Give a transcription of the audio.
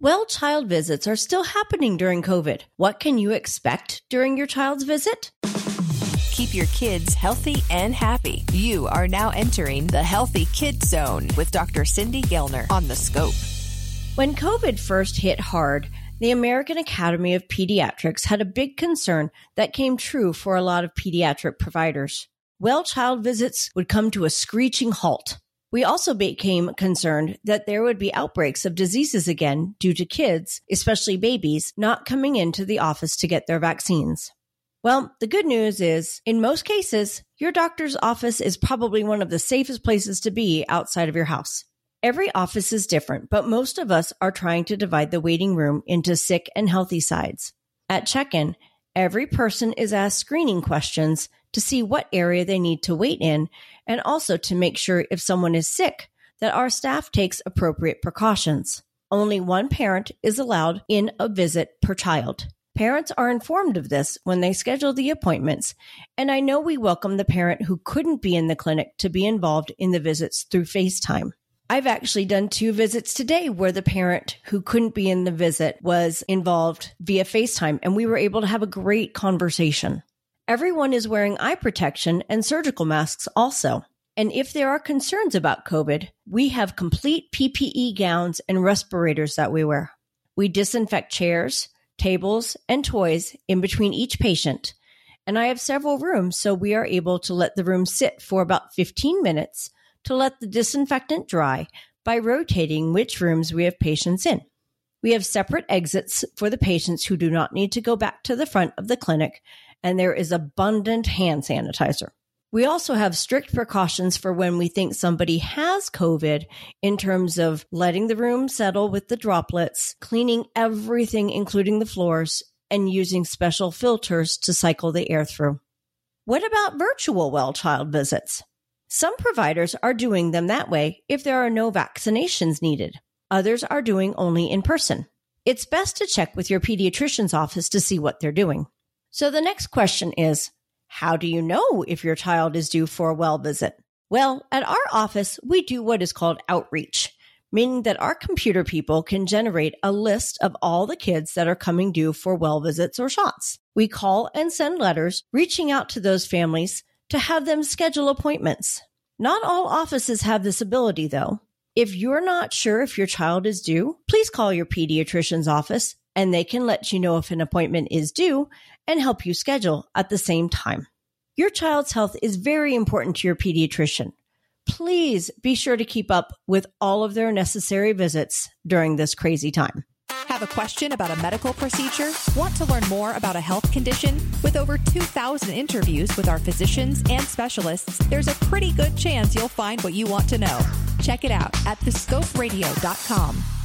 Well, child visits are still happening during COVID. What can you expect during your child's visit? Keep your kids healthy and happy. You are now entering the Healthy Kids Zone with Dr. Cindy Gellner on the Scope. When COVID first hit hard, the American Academy of Pediatrics had a big concern that came true for a lot of pediatric providers. Well, child visits would come to a screeching halt. We also became concerned that there would be outbreaks of diseases again due to kids, especially babies, not coming into the office to get their vaccines. Well, the good news is, in most cases, your doctor's office is probably one of the safest places to be outside of your house. Every office is different, but most of us are trying to divide the waiting room into sick and healthy sides. At check in, every person is asked screening questions to see what area they need to wait in and also to make sure if someone is sick that our staff takes appropriate precautions. Only one parent is allowed in a visit per child. Parents are informed of this when they schedule the appointments, and I know we welcome the parent who couldn't be in the clinic to be involved in the visits through FaceTime. I've actually done two visits today where the parent who couldn't be in the visit was involved via FaceTime, and we were able to have a great conversation. Everyone is wearing eye protection and surgical masks also. And if there are concerns about COVID, we have complete PPE gowns and respirators that we wear. We disinfect chairs, tables, and toys in between each patient. And I have several rooms, so we are able to let the room sit for about 15 minutes to let the disinfectant dry by rotating which rooms we have patients in. We have separate exits for the patients who do not need to go back to the front of the clinic and there is abundant hand sanitizer. We also have strict precautions for when we think somebody has COVID in terms of letting the room settle with the droplets, cleaning everything, including the floors, and using special filters to cycle the air through. What about virtual well child visits? Some providers are doing them that way if there are no vaccinations needed. Others are doing only in person. It's best to check with your pediatrician's office to see what they're doing. So the next question is, how do you know if your child is due for a well visit? Well, at our office, we do what is called outreach, meaning that our computer people can generate a list of all the kids that are coming due for well visits or shots. We call and send letters reaching out to those families to have them schedule appointments. Not all offices have this ability though. If you're not sure if your child is due, please call your pediatrician's office and they can let you know if an appointment is due and help you schedule at the same time. Your child's health is very important to your pediatrician. Please be sure to keep up with all of their necessary visits during this crazy time. Have a question about a medical procedure? Want to learn more about a health condition? With over 2,000 interviews with our physicians and specialists, there's a pretty good chance you'll find what you want to know. Check it out at thescoperadio.com.